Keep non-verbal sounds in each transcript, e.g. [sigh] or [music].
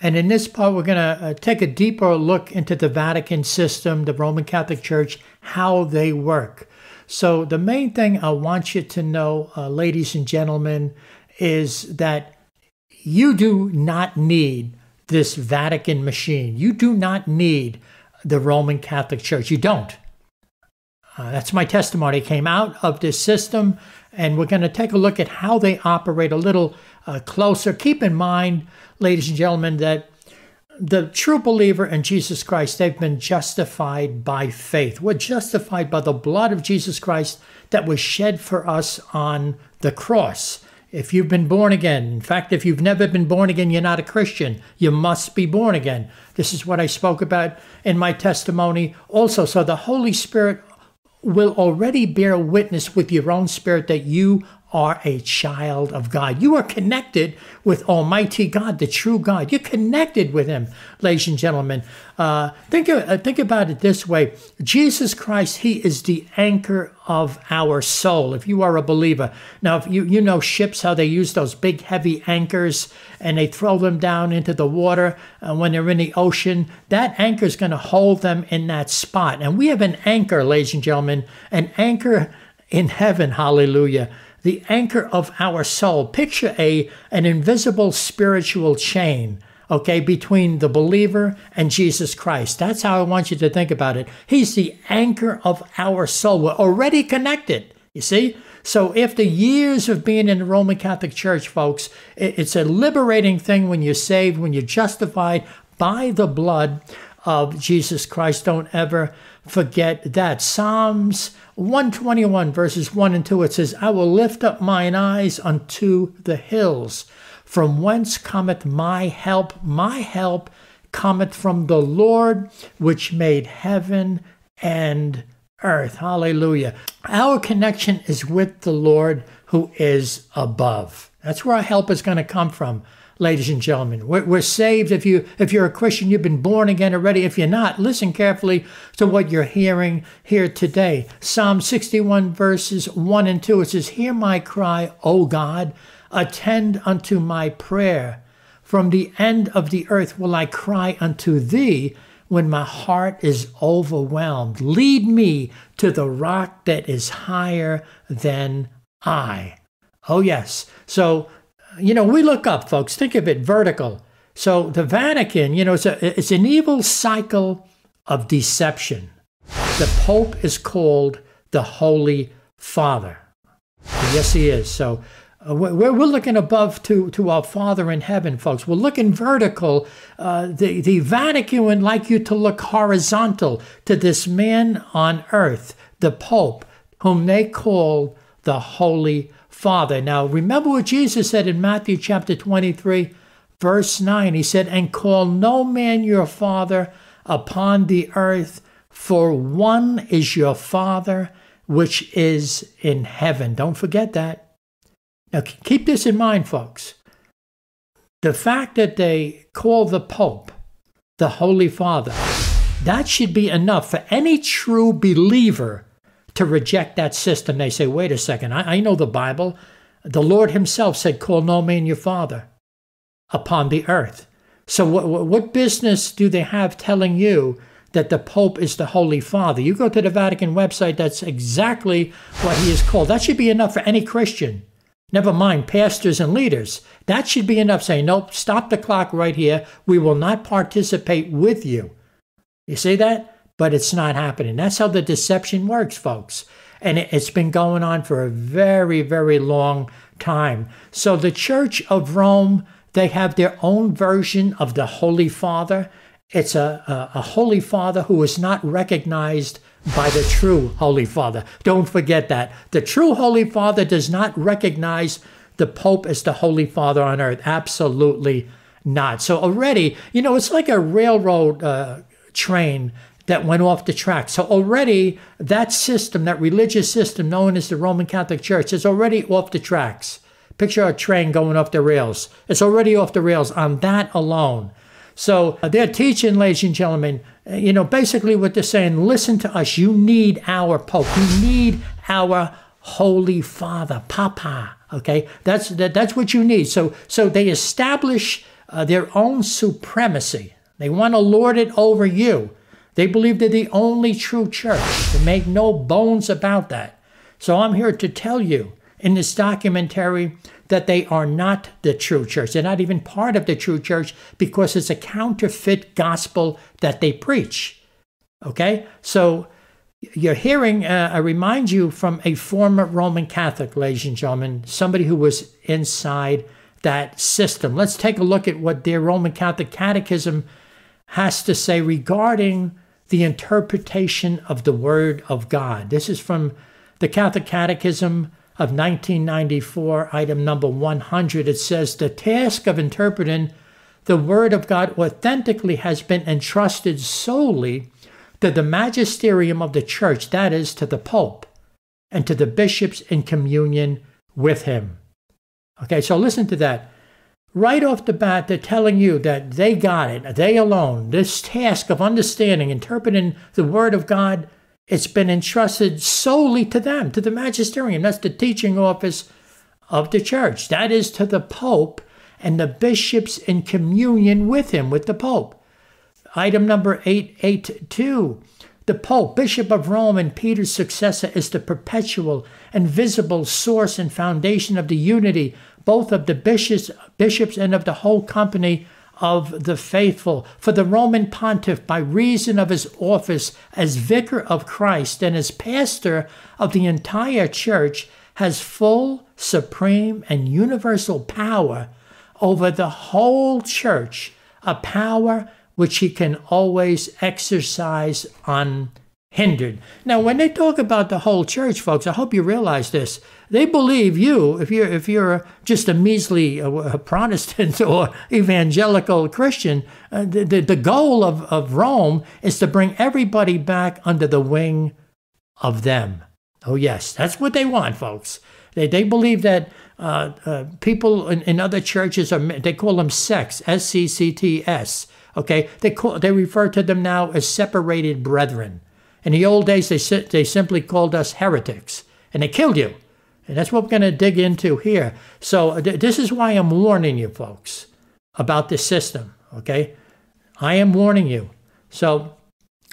And in this part, we're going to uh, take a deeper look into the Vatican system, the Roman Catholic Church, how they work. So, the main thing I want you to know, uh, ladies and gentlemen, is that you do not need this Vatican machine. You do not need the Roman Catholic Church. You don't. Uh, that's my testimony. Came out of this system, and we're going to take a look at how they operate a little uh, closer. Keep in mind, ladies and gentlemen, that the true believer in Jesus Christ, they've been justified by faith. We're justified by the blood of Jesus Christ that was shed for us on the cross. If you've been born again, in fact, if you've never been born again, you're not a Christian. You must be born again. This is what I spoke about in my testimony also. So the Holy Spirit will already bear witness with your own spirit that you are a child of God. You are connected with Almighty God, the true God. You're connected with Him, ladies and gentlemen. Uh, think, uh, think about it this way Jesus Christ, He is the anchor of our soul. If you are a believer, now, if you, you know ships, how they use those big, heavy anchors and they throw them down into the water uh, when they're in the ocean, that anchor is going to hold them in that spot. And we have an anchor, ladies and gentlemen, an anchor in heaven. Hallelujah the anchor of our soul. Picture a an invisible spiritual chain, okay, between the believer and Jesus Christ. That's how I want you to think about it. He's the anchor of our soul. We're already connected. You see? So, after years of being in the Roman Catholic Church, folks, it's a liberating thing when you're saved, when you're justified by the blood of Jesus Christ. Don't ever forget that. Psalms 121, verses 1 and 2, it says, I will lift up mine eyes unto the hills, from whence cometh my help. My help cometh from the Lord, which made heaven and earth. Hallelujah. Our connection is with the Lord who is above. That's where our help is going to come from ladies and gentlemen. We're, we're, saved. If you if you're a Christian, you've been born again already. If you're not, listen carefully to what you're hearing here today. Psalm 61 verses 1 and 2. It says, "Hear my cry, O God, attend unto my prayer. From the end of the earth will I cry unto thee." When my heart is overwhelmed, lead me to the rock that is higher than I. Oh, yes. So you know, we look up, folks. Think of it vertical. So the Vatican, you know, it's, a, it's an evil cycle of deception. The Pope is called the Holy Father. Yes, he is. So uh, we're, we're looking above to, to our Father in heaven, folks. We're looking vertical. Uh, the, the Vatican would like you to look horizontal to this man on earth, the Pope, whom they call the Holy Father. Now, remember what Jesus said in Matthew chapter 23, verse 9. He said, And call no man your father upon the earth, for one is your Father which is in heaven. Don't forget that. Now, keep this in mind, folks. The fact that they call the Pope the Holy Father, that should be enough for any true believer to reject that system. They say, wait a second, I, I know the Bible. The Lord Himself said, Call no man your father upon the earth. So, what, what business do they have telling you that the Pope is the Holy Father? You go to the Vatican website, that's exactly what he is called. That should be enough for any Christian. Never mind pastors and leaders. That should be enough saying, nope, stop the clock right here. We will not participate with you. You see that? But it's not happening. That's how the deception works, folks. And it's been going on for a very, very long time. So the Church of Rome, they have their own version of the Holy Father. It's a, a, a Holy Father who is not recognized by the true Holy Father. Don't forget that. The true Holy Father does not recognize the Pope as the Holy Father on earth. Absolutely not. So already, you know, it's like a railroad uh, train that went off the track. So already that system, that religious system known as the Roman Catholic Church, is already off the tracks. Picture a train going off the rails. It's already off the rails on that alone. So they're teaching, ladies and gentlemen, uh, you know, basically what they're saying, listen to us. You need our Pope. You need our Holy Father, Papa. Okay, that's that, that's what you need. So so they establish uh, their own supremacy. They want to lord it over you. They believe they're the only true church. They make no bones about that. So I'm here to tell you in this documentary that they are not the true church. They're not even part of the true church because it's a counterfeit gospel that they preach. Okay? So you're hearing, uh, I remind you, from a former Roman Catholic, ladies and gentlemen, somebody who was inside that system. Let's take a look at what their Roman Catholic Catechism has to say regarding the interpretation of the Word of God. This is from the Catholic Catechism of 1994, item number 100. It says the task of interpreting the Word of God authentically has been entrusted solely to the magisterium of the church, that is, to the Pope, and to the bishops in communion with him. Okay, so listen to that. Right off the bat, they're telling you that they got it, they alone. This task of understanding, interpreting the Word of God, it's been entrusted solely to them, to the magisterium. That's the teaching office of the church. That is to the Pope and the bishops in communion with him, with the Pope. Item number 882. The Pope, Bishop of Rome, and Peter's successor is the perpetual and visible source and foundation of the unity, both of the bishops, bishops and of the whole company of the faithful. For the Roman pontiff, by reason of his office as vicar of Christ and as pastor of the entire church, has full, supreme, and universal power over the whole church, a power which he can always exercise unhindered. Now, when they talk about the whole church, folks, I hope you realize this. They believe you, if you're if you're just a measly uh, Protestant [laughs] or evangelical Christian, uh, the, the, the goal of, of Rome is to bring everybody back under the wing of them. Oh, yes, that's what they want, folks. They, they believe that uh, uh, people in, in, other churches are they call them sects, S C C T S. Okay, they call, they refer to them now as separated brethren. In the old days, they they simply called us heretics, and they killed you. And that's what we're going to dig into here. So th- this is why I'm warning you, folks, about this system. Okay, I am warning you. So.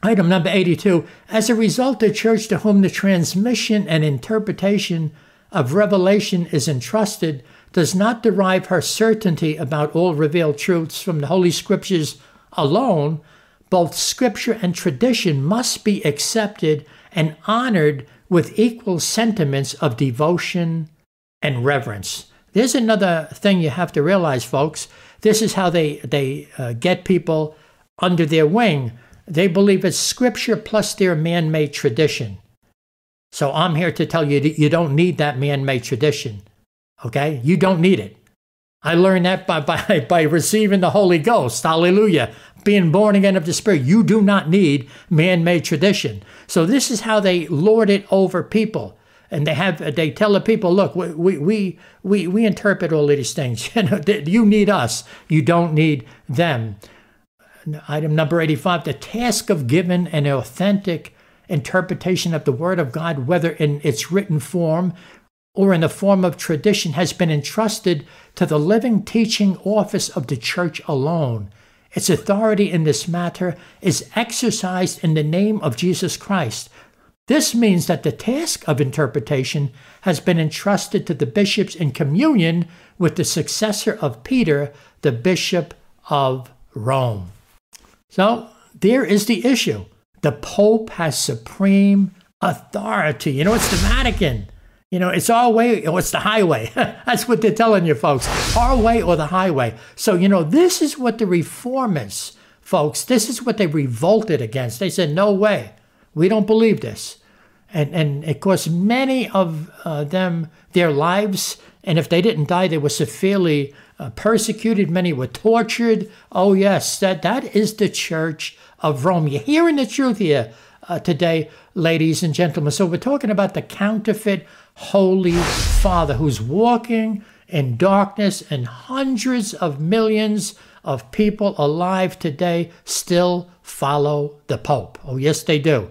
Item number 82. As a result, the church to whom the transmission and interpretation of revelation is entrusted does not derive her certainty about all revealed truths from the Holy Scriptures alone, both Scripture and tradition must be accepted and honored with equal sentiments of devotion and reverence. There's another thing you have to realize, folks. This is how they, they uh, get people under their wing. They believe it's Scripture plus their man made tradition. So I'm here to tell you that you don't need that man made tradition. Okay? You don't need it. I learned that by, by, [laughs] by receiving the Holy Ghost. Hallelujah. Being born again of the Spirit. You do not need man made tradition. So this is how they lord it over people. And they have they tell the people, look, we we we we interpret all these things. [laughs] You know, you need us. You don't need them. Item number 85, the task of giving an authentic interpretation of the Word of God, whether in its written form or in the form of tradition, has been entrusted to the living teaching office of the church alone. Its authority in this matter is exercised in the name of Jesus Christ. This means that the task of interpretation has been entrusted to the bishops in communion with the successor of Peter, the Bishop of Rome. So there is the issue. The Pope has supreme authority. You know, it's the Vatican. You know, it's our way or it's the highway. [laughs] That's what they're telling you, folks. Our way or the highway. So, you know, this is what the reformers, folks, this is what they revolted against. They said, no way. We don't believe this. And, and of course, many of uh, them, their lives, and if they didn't die, they were severely uh, persecuted. Many were tortured. Oh, yes, that, that is the church of Rome. You're hearing the truth here uh, today, ladies and gentlemen. So we're talking about the counterfeit Holy Father who's walking in darkness, and hundreds of millions of people alive today still follow the Pope. Oh, yes, they do.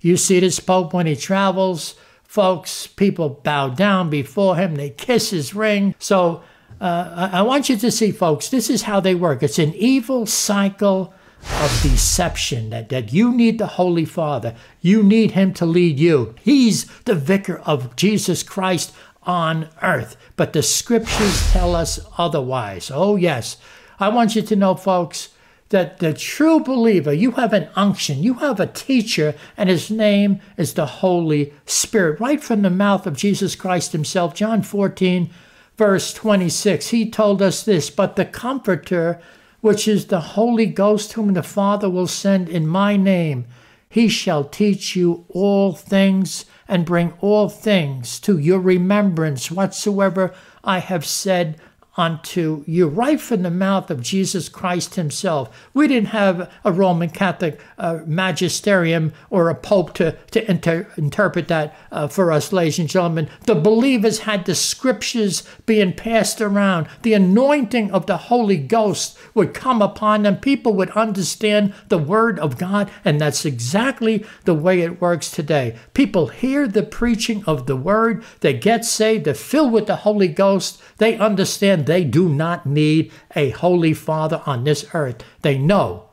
You see this Pope when he travels, folks, people bow down before him, they kiss his ring. So uh, I, I want you to see, folks, this is how they work. It's an evil cycle of deception that, that you need the Holy Father. You need Him to lead you. He's the vicar of Jesus Christ on earth. But the scriptures tell us otherwise. Oh, yes. I want you to know, folks, that the true believer, you have an unction, you have a teacher, and his name is the Holy Spirit, right from the mouth of Jesus Christ himself. John 14, verse 26, he told us this, but the Comforter, which is the Holy Ghost, whom the Father will send in my name, he shall teach you all things and bring all things to your remembrance whatsoever I have said unto you, right from the mouth of Jesus Christ himself. We didn't have a Roman Catholic uh, magisterium or a pope to, to inter- interpret that uh, for us, ladies and gentlemen. The believers had the scriptures being passed around. The anointing of the Holy Ghost would come upon them. People would understand the word of God, and that's exactly the way it works today. People hear the preaching of the word, they get saved, they're filled with the Holy Ghost, they understand they do not need a holy father on this earth. They know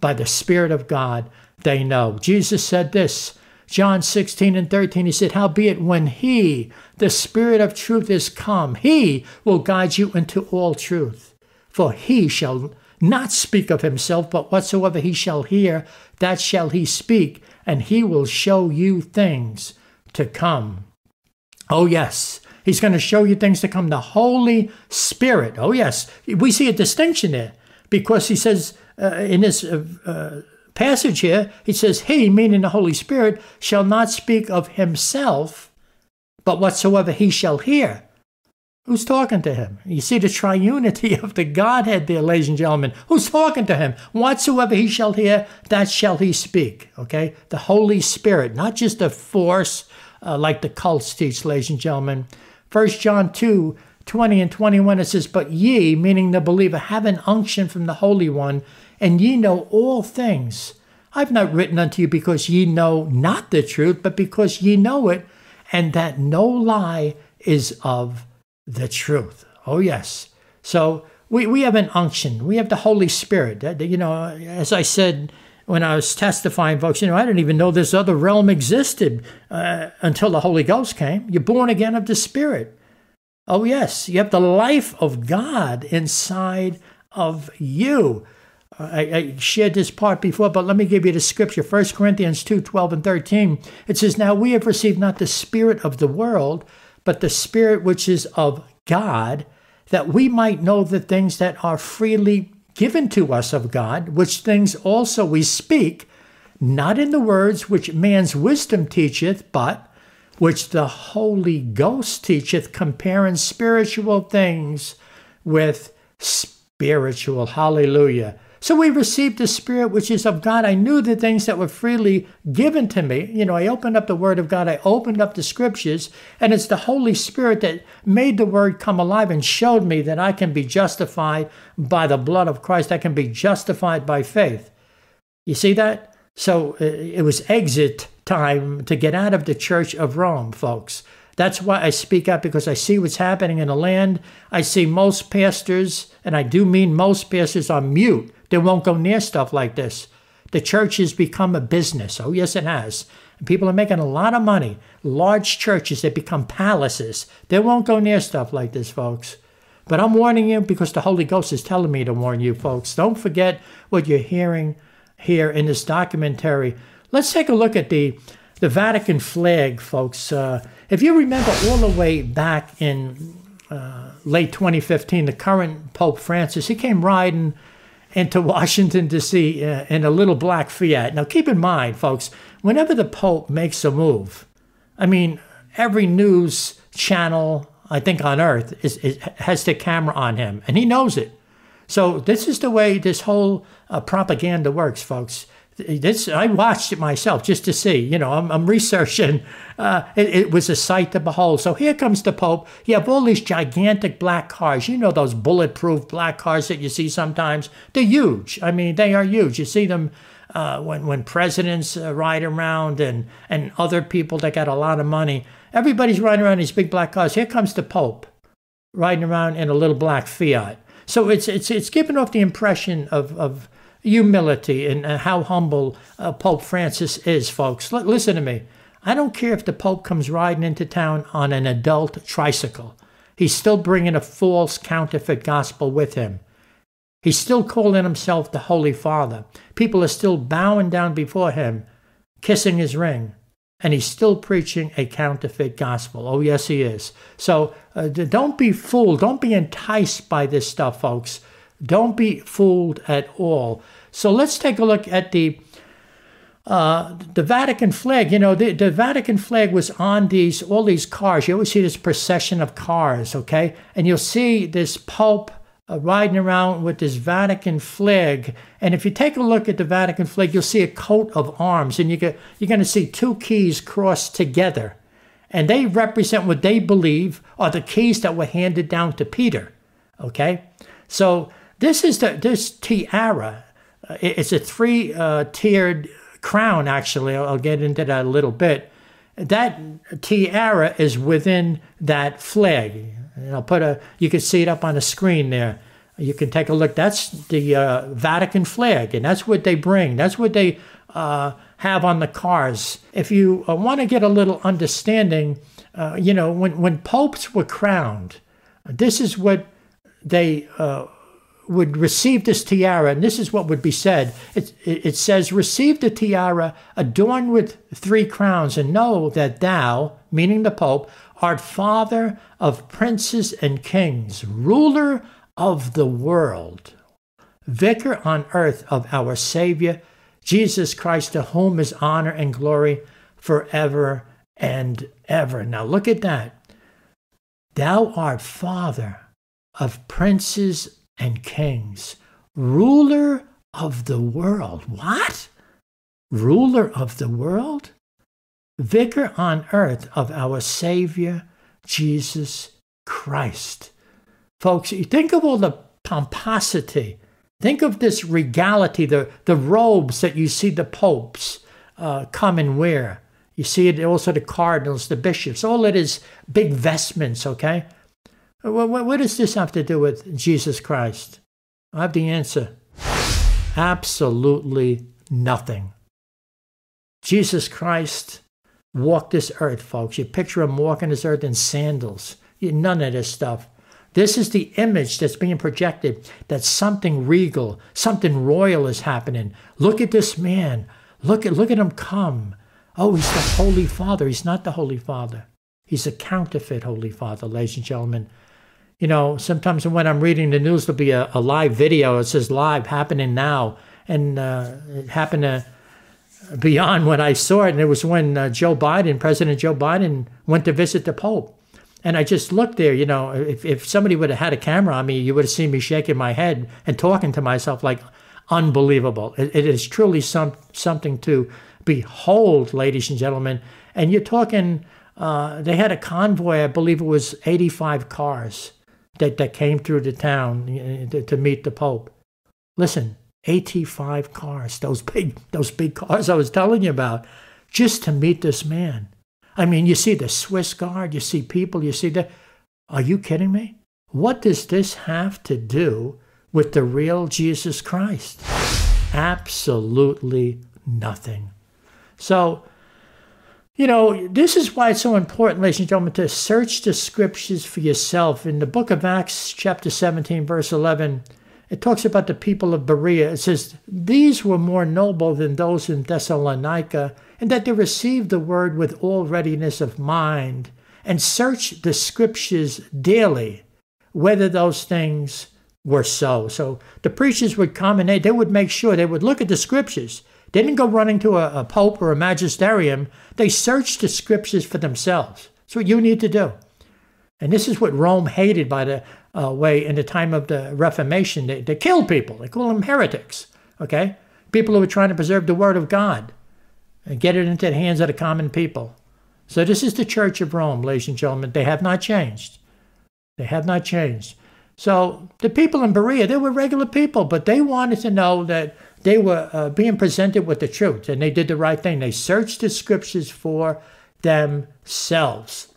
by the Spirit of God, they know. Jesus said this, John 16 and 13, he said, Howbeit, when he, the Spirit of truth, is come, he will guide you into all truth. For he shall not speak of himself, but whatsoever he shall hear, that shall he speak, and he will show you things to come. Oh, yes. He's going to show you things to come. The Holy Spirit. Oh, yes. We see a distinction there because he says uh, in this uh, uh, passage here, he says, He, meaning the Holy Spirit, shall not speak of himself, but whatsoever he shall hear. Who's talking to him? You see the triunity [laughs] of the Godhead there, ladies and gentlemen. Who's talking to him? Whatsoever he shall hear, that shall he speak. Okay? The Holy Spirit, not just a force uh, like the cults teach, ladies and gentlemen. 1 John 2 20 and 21, it says, But ye, meaning the believer, have an unction from the Holy One, and ye know all things. I've not written unto you because ye know not the truth, but because ye know it, and that no lie is of the truth. Oh, yes. So we, we have an unction. We have the Holy Spirit. You know, as I said when I was testifying, folks, you know, I didn't even know this other realm existed uh, until the Holy Ghost came. You're born again of the Spirit. Oh, yes, you have the life of God inside of you. I, I, shared this part before, but let me give you the scripture 1 Corinthians 2 12 and 13. It says, Now we have received not the Spirit of the world, but the Spirit which is of God, that we might know the things that are freely given to us of God, which things also we speak, not in the words which man's wisdom teacheth, but which the Holy Ghost teacheth, comparing spiritual things with spiritual. Hallelujah. So we received the Spirit which is of God. I knew the things that were freely given to me. You know, I opened up the Word of God, I opened up the Scriptures, and it's the Holy Spirit that made the Word come alive and showed me that I can be justified by the blood of Christ. I can be justified by faith. You see that? So uh, it was exit time to get out of the Church of Rome, folks. That's why I speak up because I see what's happening in the land. I see most pastors, and I do mean most pastors, are mute. They won't go near stuff like this. The church has become a business. Oh, yes, it has. And people are making a lot of money. Large churches that become palaces. They won't go near stuff like this, folks. But I'm warning you because the Holy Ghost is telling me to warn you, folks. Don't forget what you're hearing here in this documentary. Let's take a look at the the Vatican flag, folks. Uh, if you remember all the way back in uh, late 2015, the current Pope Francis, he came riding into Washington, D.C. Uh, in a little black Fiat. Now, keep in mind, folks, whenever the Pope makes a move, I mean, every news channel, I think, on earth is, is has the camera on him, and he knows it. So, this is the way this whole uh, propaganda works, folks this I watched it myself just to see. You know, I'm, I'm researching. Uh, it, it, was a sight to behold. So here comes the Pope. You have all these gigantic black cars. You know those bulletproof black cars that you see sometimes. They're huge. I mean, they are huge. You see them uh, when when presidents uh, ride around and and other people that got a lot of money. Everybody's riding around in these big black cars. Here comes the Pope. riding around in a little black Fiat. So it's it's it's giving off the impression of of humility and how humble uh, Pope Francis is, folks. L- listen to me. I don't care if the Pope comes riding into town on an adult tricycle. He's still bringing a false counterfeit gospel with him. He's still calling himself the Holy Father. People are still bowing down before him, kissing his ring, and he's still preaching a counterfeit gospel. Oh, yes, he is. So uh, don't be fooled. Don't be enticed by this stuff, folks. Don't be fooled at all. So let's take a look at the uh, the Vatican flag. You know, the, the Vatican flag was on these all these cars. You always see this procession of cars, okay? And you'll see this Pope uh, riding around with this Vatican flag. And if you take a look at the Vatican flag, you'll see a coat of arms, and you get, you're going to see two keys crossed together. And they represent what they believe are the keys that were handed down to Peter. Okay? So this is the this tiara. Uh, it's a three uh, tiered crown, actually. I'll, get into that a little bit. That tiara is within that flag. And I'll put a, you can see it up on the screen there. You can take a look. That's the uh, Vatican flag, and that's what they bring. That's what they uh, have on the cars. If you uh, want to get a little understanding, uh, you know, when, when popes were crowned, this is what they uh, would receive this tiara, and this is what would be said. It, it says, Receive the tiara adorned with three crowns, and know that thou, meaning the Pope, art father of princes and kings, ruler of the world, vicar on earth of our Savior, Jesus Christ, to whom is honor and glory forever and ever. Now look at that. Thou art father of princes and kings, ruler of the world. What? Ruler of the world? vicar on earth of our Savior, Jesus Christ. Folks, you think of all the pomposity. Think of this regality, the, the robes that you see the popes uh, come and wear. You see it also the cardinals, the bishops, all it is big vestments, okay? What, what, what does this have to do with Jesus Christ? I have the answer. Absolutely nothing. Jesus Christ walked this earth, folks. You picture him walking this earth in sandals. None of this stuff. This is the image that's being projected that something regal, something royal is happening. Look at this man. Look at look at him come. Oh, he's the Holy Father. He's not the Holy Father. He's a counterfeit Holy Father, ladies and gentlemen. You know, sometimes when I'm reading the news, there'll be a, a live video. It says live happening now. And uh, it happened to beyond when I saw it. And it was when uh, Joe Biden, President Joe Biden, went to visit the Pope. And I just looked there, you know, if, if somebody would have had a camera on me, you would have seen me shaking my head and talking to myself like, unbelievable. it, it is truly some, something to behold, ladies and gentlemen. And you're talking, uh, they had a convoy, I believe it was 85 cars that, that came through the town to, meet the Pope. Listen, 85 cars, those big, those big cars I was telling you about, just to meet this man. I mean, you see the Swiss Guard, you see people, you see the. Are you kidding me? What does this have to do with the real Jesus Christ? Absolutely nothing. So, you know, this is why it's so important, ladies and gentlemen, to search the scriptures for yourself. In the book of Acts, chapter 17, verse 11, it talks about the people of Berea. It says, These were more noble than those in Thessalonica, and that they received the word with all readiness of mind, and searched the scriptures daily, whether those things were so. So the preachers would come and they, they would make sure they would look at the scriptures. Didn't go running to a, a pope or a magisterium. They searched the scriptures for themselves. That's what you need to do. And this is what Rome hated by the uh, way in the time of the Reformation. They, they killed people. They call them heretics. Okay, people who were trying to preserve the Word of God and get it into the hands of the common people. So this is the Church of Rome, ladies and gentlemen. They have not changed. They have not changed. So the people in Berea, they were regular people, but they wanted to know that they were uh, being presented with the truth, and they did the right thing. They searched the scriptures for themselves.